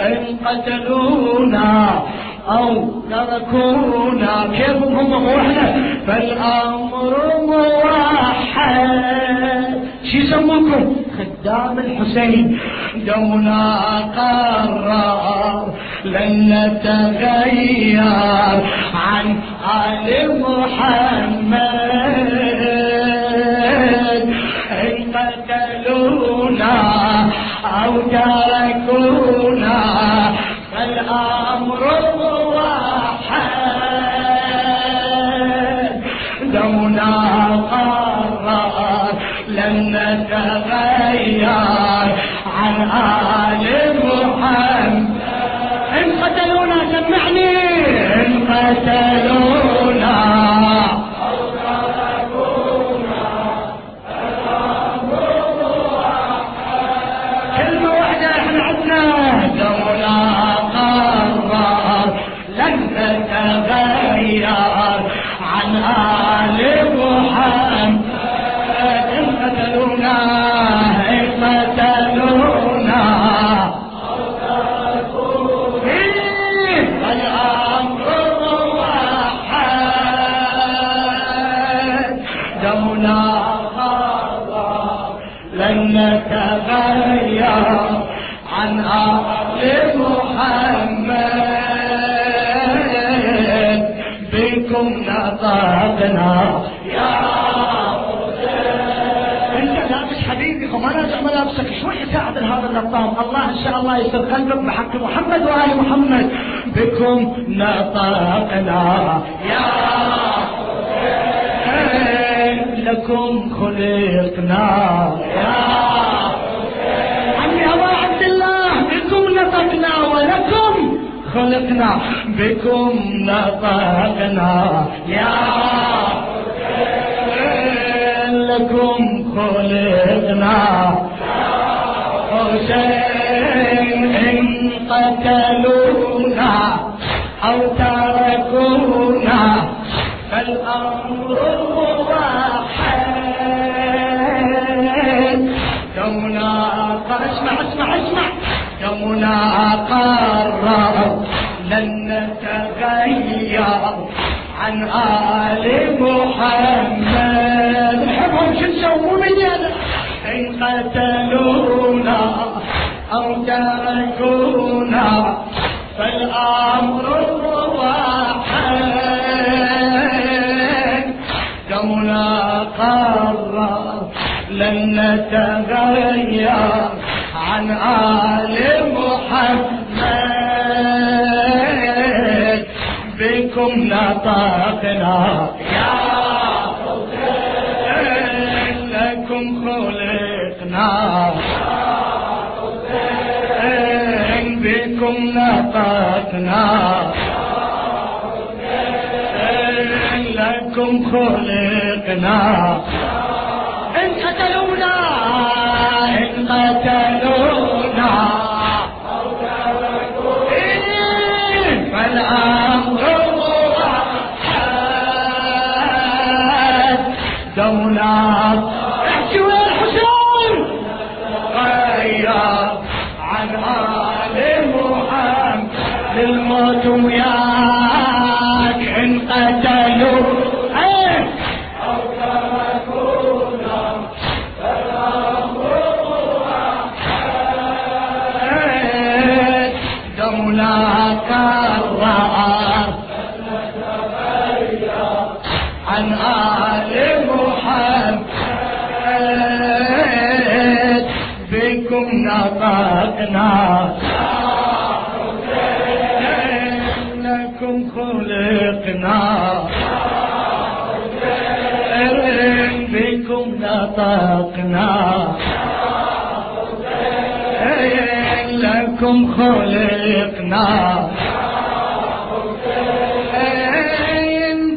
إن قتلونا أو تركونا. كيف هم إحنا فالأمر موحد. شو يسموكم؟ خدام الحسين. دونا قرار. لن نتغير عن آل محمد. إن قتلونا أو تركونا عن آل محمد. إن قتلونا سمعني. إن قتلونا لن نتغير عن آل محمد. بكم نطقنا يا انت لابس حبيبي وما نازع ملابسك شوي يساعد هذا اللطام الله إن شاء الله يسر قلبك بحق محمد وآل محمد. بكم نطقنا يا حسين لكم خلقنا يا عمي ابا عبد الله بكم نطقنا ولكم خلقنا بكم نطقنا يا لكم خلقنا. حسين إن قتلونا أو تركونا فالأمر واحد. يومنا اسمع اسمع اسمع. يومنا قرر عن آل محمد. نحبهم شو من يد إن قتلونا أو تركونا فالأمر واحد. يومنا قرر لن نتغير عن آل محمد. بكم نطقنا يا حسين لكم خلقنا. حسين بكم حسين لكم خلقنا. إن قتلونا. إن قتلونا. دونا احكي وين الحسين غير عن آل محمد. للموت وياك. نطقنا لكم خلقنا.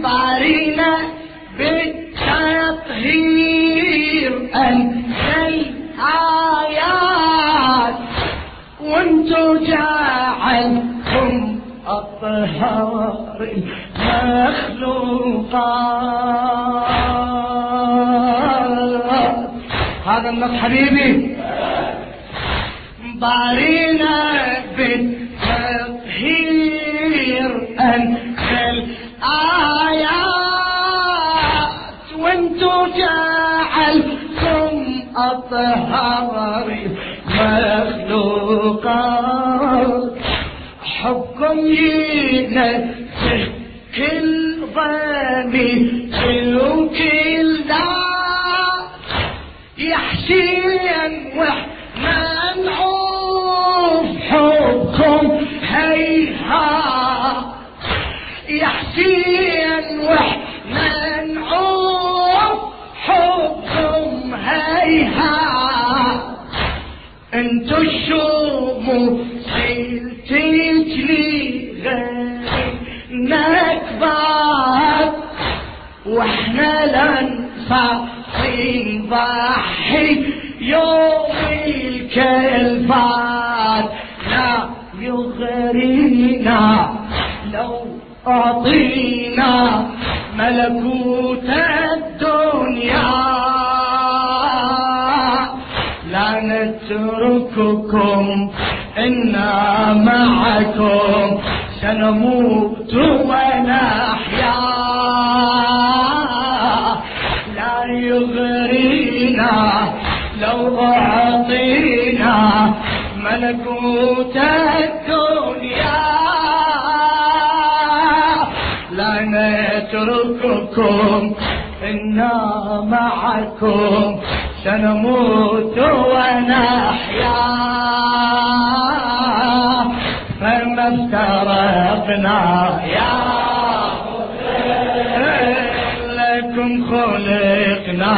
بارينا بالتطهير. أنزل آيات وانتو جعلكم أطهار المخلوقات هذا النص حبيبي. ضارينا بالتطهير أنت الآيات وانتو جعلتم أطهار مخلوقات حبكم ينزل وإحنا لنصحي نضحي يوم الكلفات. لا يغرينا لو أعطينا ملكوت الدنيا. لا نترككم إنا معكم. سنموت ونحيا نترككم إنا معكم. سنموت ونحيا. فما افترقنا يا لكم خلقنا.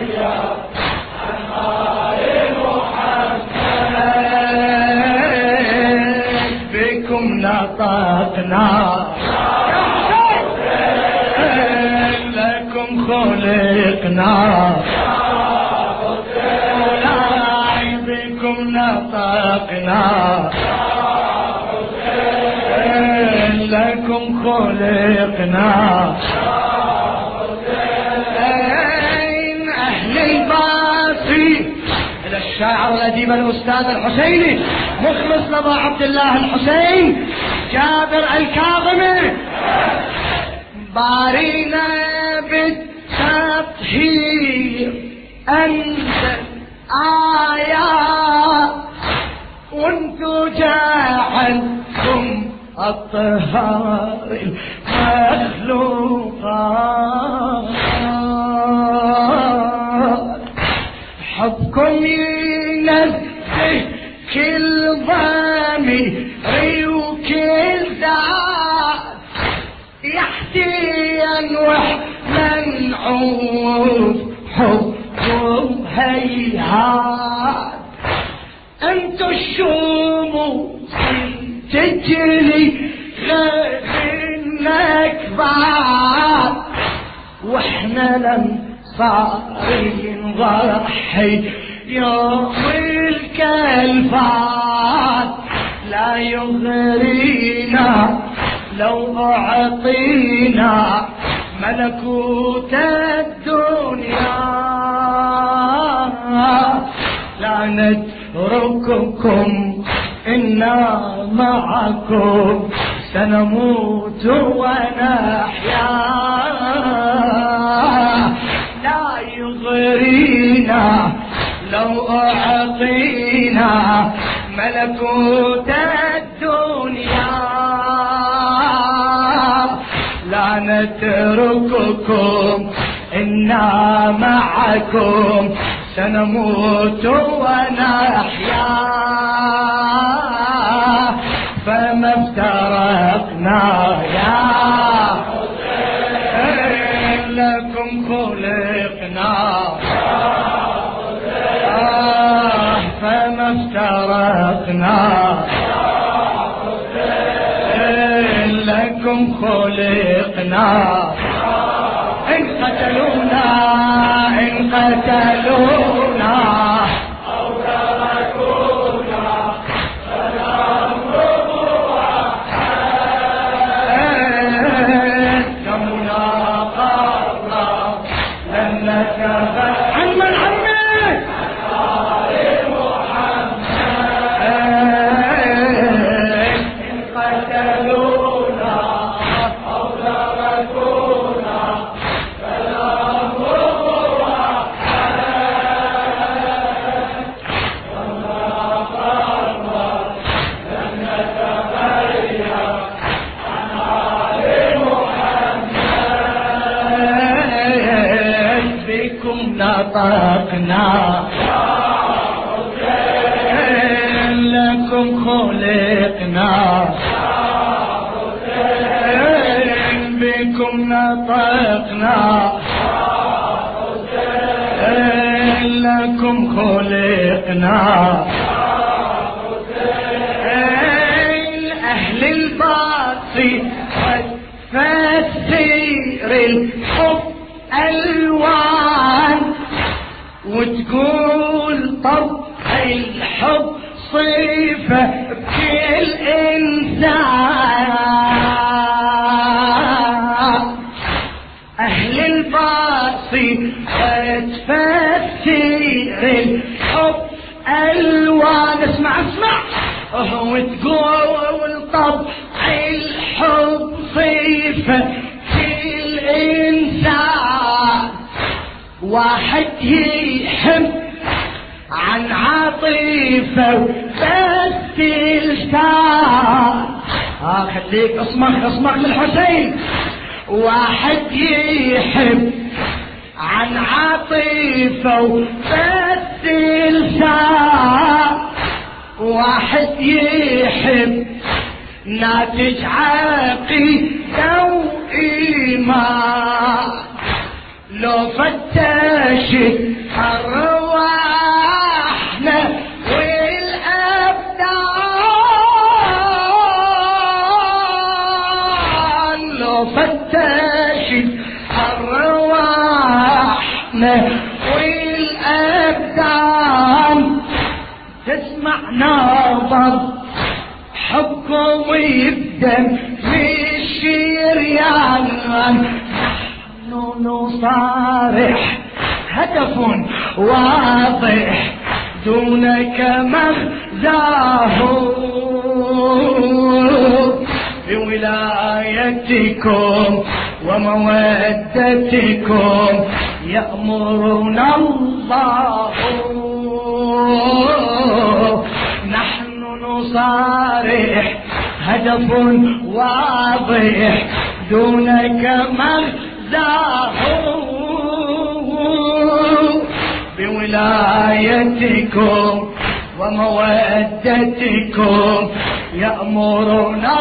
نطقنا لكم خلقنا. مولاي بكم نطقنا. لكم خلقنا. أهل الباصي إلى الشاعر الأديب الأستاذ الحسيني. مخلص لابا عبد الله الحسين. جابر الكاظمي. بارينا بالتطهير. أنزل آيات وانتو جعلكم الطهار المخلوقات حبكم يحتين وإحنا نعوف حبكم هيهات. انتو الشموس تجري غير النكبات وإحنا لم صاري نضحي يوم الكلفات. لا يغرينا لو أعطينا ملكوت الدنيا. لا نترككم إنا معكم. سنموت ونحيا. لا يغرينا لو أعطينا ملكوت نترككم إنا معكم. سنموت ونحيا. فما افترقنا يا. لكم خلقنا. فما افترقنا. لكم خلقنا. إن قتلونا إن قتلونا. نطقنا لكم خلقنا. بكم نطقنا. لكم خلقنا. وتقول خليك اصمخ اصمخ للحسين واحد يحب عن عاطفة بس الشان واحد يحب ناتج عقيدة وإيمان لو فتشت أرواحنا نحن نصارح. هدف واضح. دونك مغزاه. بولايتكم ومودتكم يأمرنا الله. نحن نصارح. هدف واضح. دونك مغزاه بولايتكم ومودتكم يأمرنا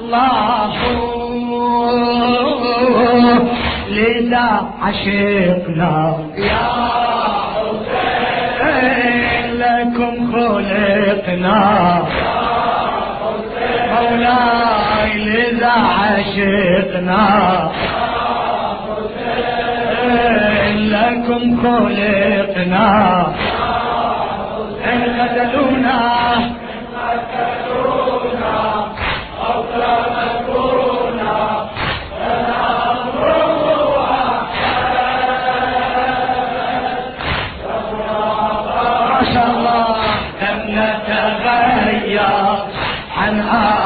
الله لذا عشقنا. يا حسين لكم خلقنا. مولاي لذا عشقنا. لكم خلقنا. إن قتلونا. عن آه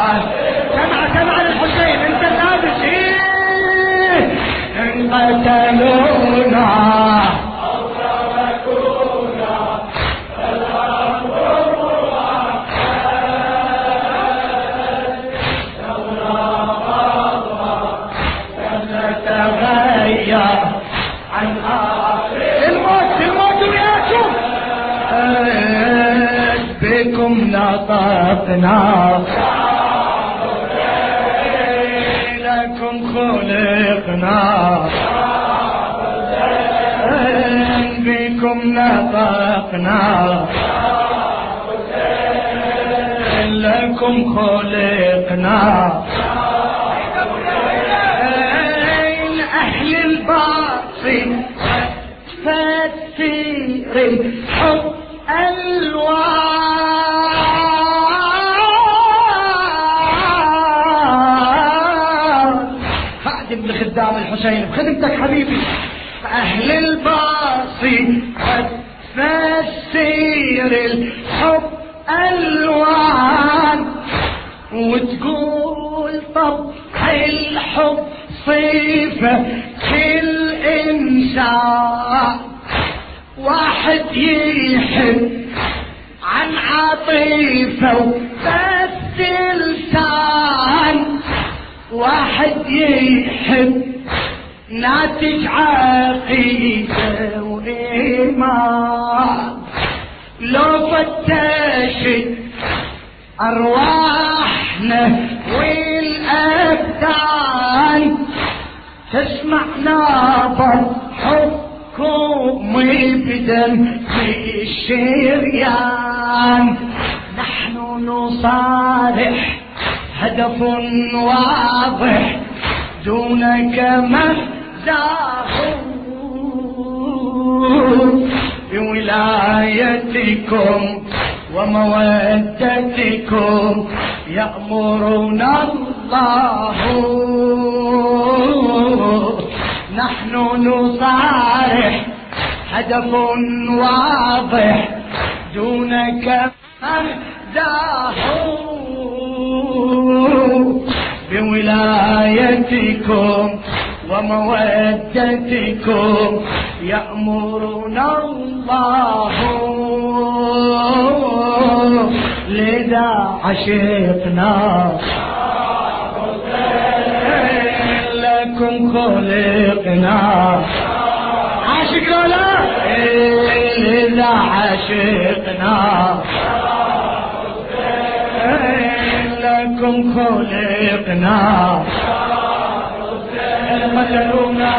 نطقنا لكم خلقنا. بكم نطقنا. لكم خلقنا. أهل البار الباصي الحسين بخدمتك حبيبي. أهل الباصي قد فسير الحب ألوان. وتقول طب الحب صيفة كل إنسان واحد يحب عن عطيفة وبس لسان واحد يحب ناتج عقيدة وإيمان. لو فتشت أرواحنا والأبدان تسمع نابض حكم بدم في الشريان. نحن نصالح هدف واضح دونك بولايتكم ومودتكم يأمرنا الله. نحن نصارح هدف واضح دونك مهداه بولايتكم ومودتكم يأمرنا الله لذا عشقنا. لكم خلقنا. عاشق لا لذا عشقنا. لكم خلقنا. إن قتلونا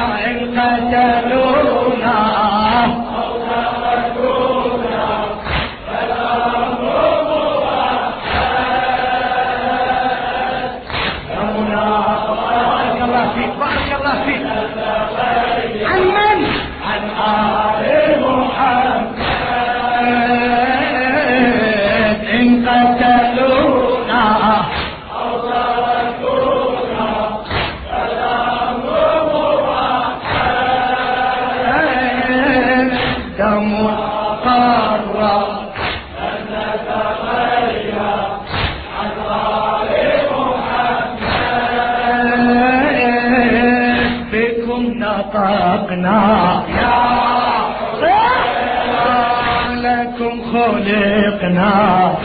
قرر بكم نطقنا يا لكم خلقنا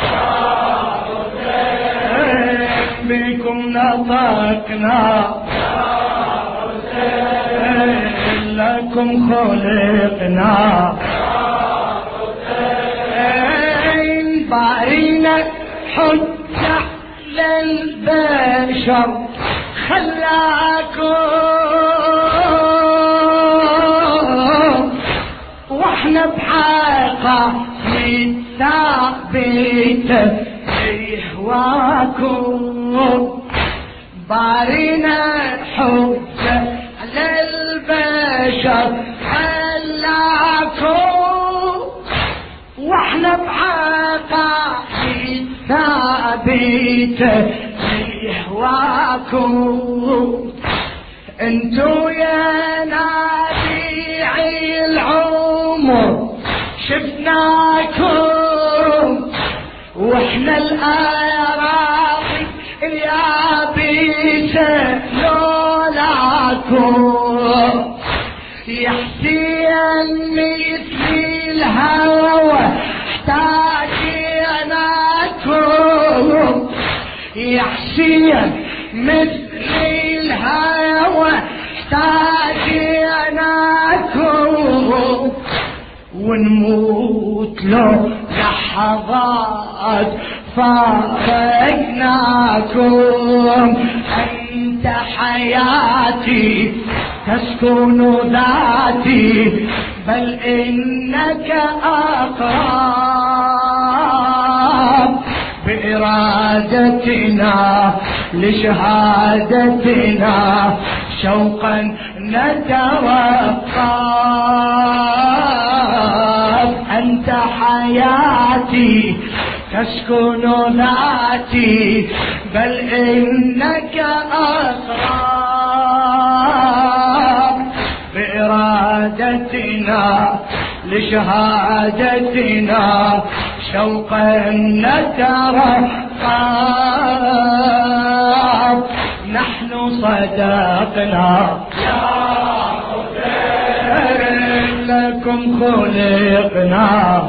بكم نطقنا لكم خلقنا حجة للبشر خلاكم. وإحنا بحقا ثابتة يهواكم بارينا حجة للبشر خلاكم. وإحنا بحقا ثابتة يهواكم انتو يا نبيعي العمر شفناكم. وإحنا الأراضي اليابسة لولاكم يا حسين مثل الهوى احتاجناكم يا حسين مثل الهوى احتاجناكم ونموت لو لحظات فارقناكم. أنت حياتي تسكن ذاتي بل إنك اقرب بإرادتنا لشهادتنا شوقا نتوقف أنت حياتي تسكن ذاتي بل إنك أقرب. بإرادتنا لشهادتنا شوقا نترقب نحن صدقنا. يا لكم خلقنا.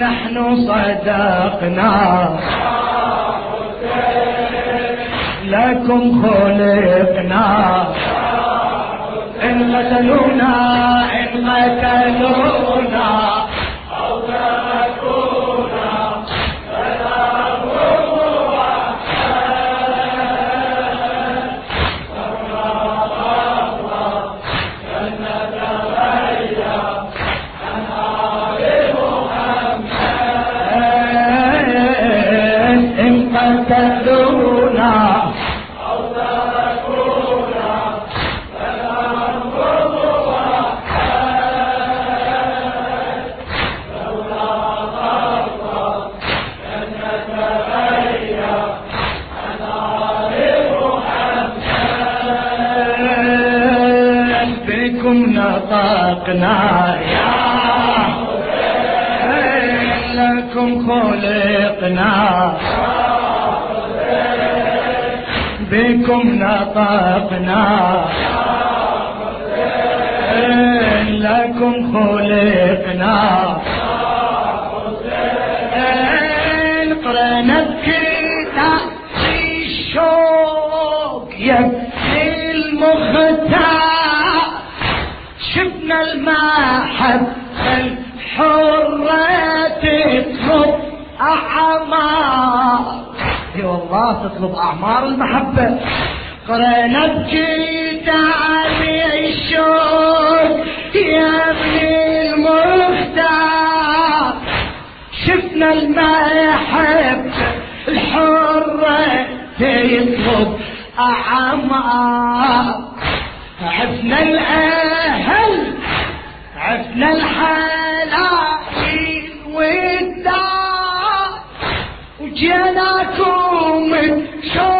نحن صدقنا. لكم خلقنا. إن قتلونا إن قتلونا نطقنا يا لكم خلقنا بكم نطقنا لكم خلقنا نقرأ أعمار إي والله تطلب أعمار المحبة. قرأنا بكتاب الشوق يا ابن المختار. شفنا المحبة الحرة تطلب أعمار عفنا الأهل عفنا الحلال. وجيناكم شوق